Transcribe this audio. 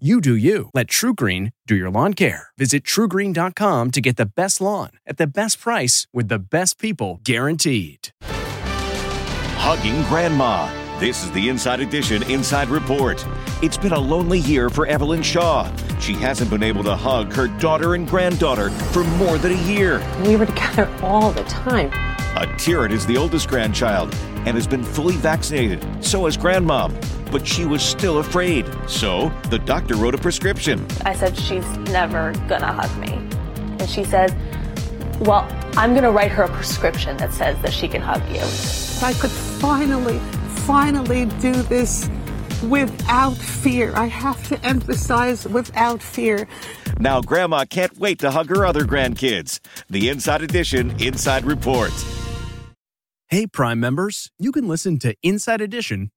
You do you. Let TruGreen do your lawn care. Visit trugreen.com to get the best lawn at the best price with the best people guaranteed. Hugging Grandma. This is the Inside Edition Inside Report. It's been a lonely year for Evelyn Shaw. She hasn't been able to hug her daughter and granddaughter for more than a year. We were together all the time. A Tyrant is the oldest grandchild and has been fully vaccinated. So has Grandmom. But she was still afraid. So the doctor wrote a prescription. I said, She's never gonna hug me. And she says, Well, I'm gonna write her a prescription that says that she can hug you. I could finally, finally do this without fear. I have to emphasize without fear. Now, Grandma can't wait to hug her other grandkids. The Inside Edition Inside Report. Hey, Prime members, you can listen to Inside Edition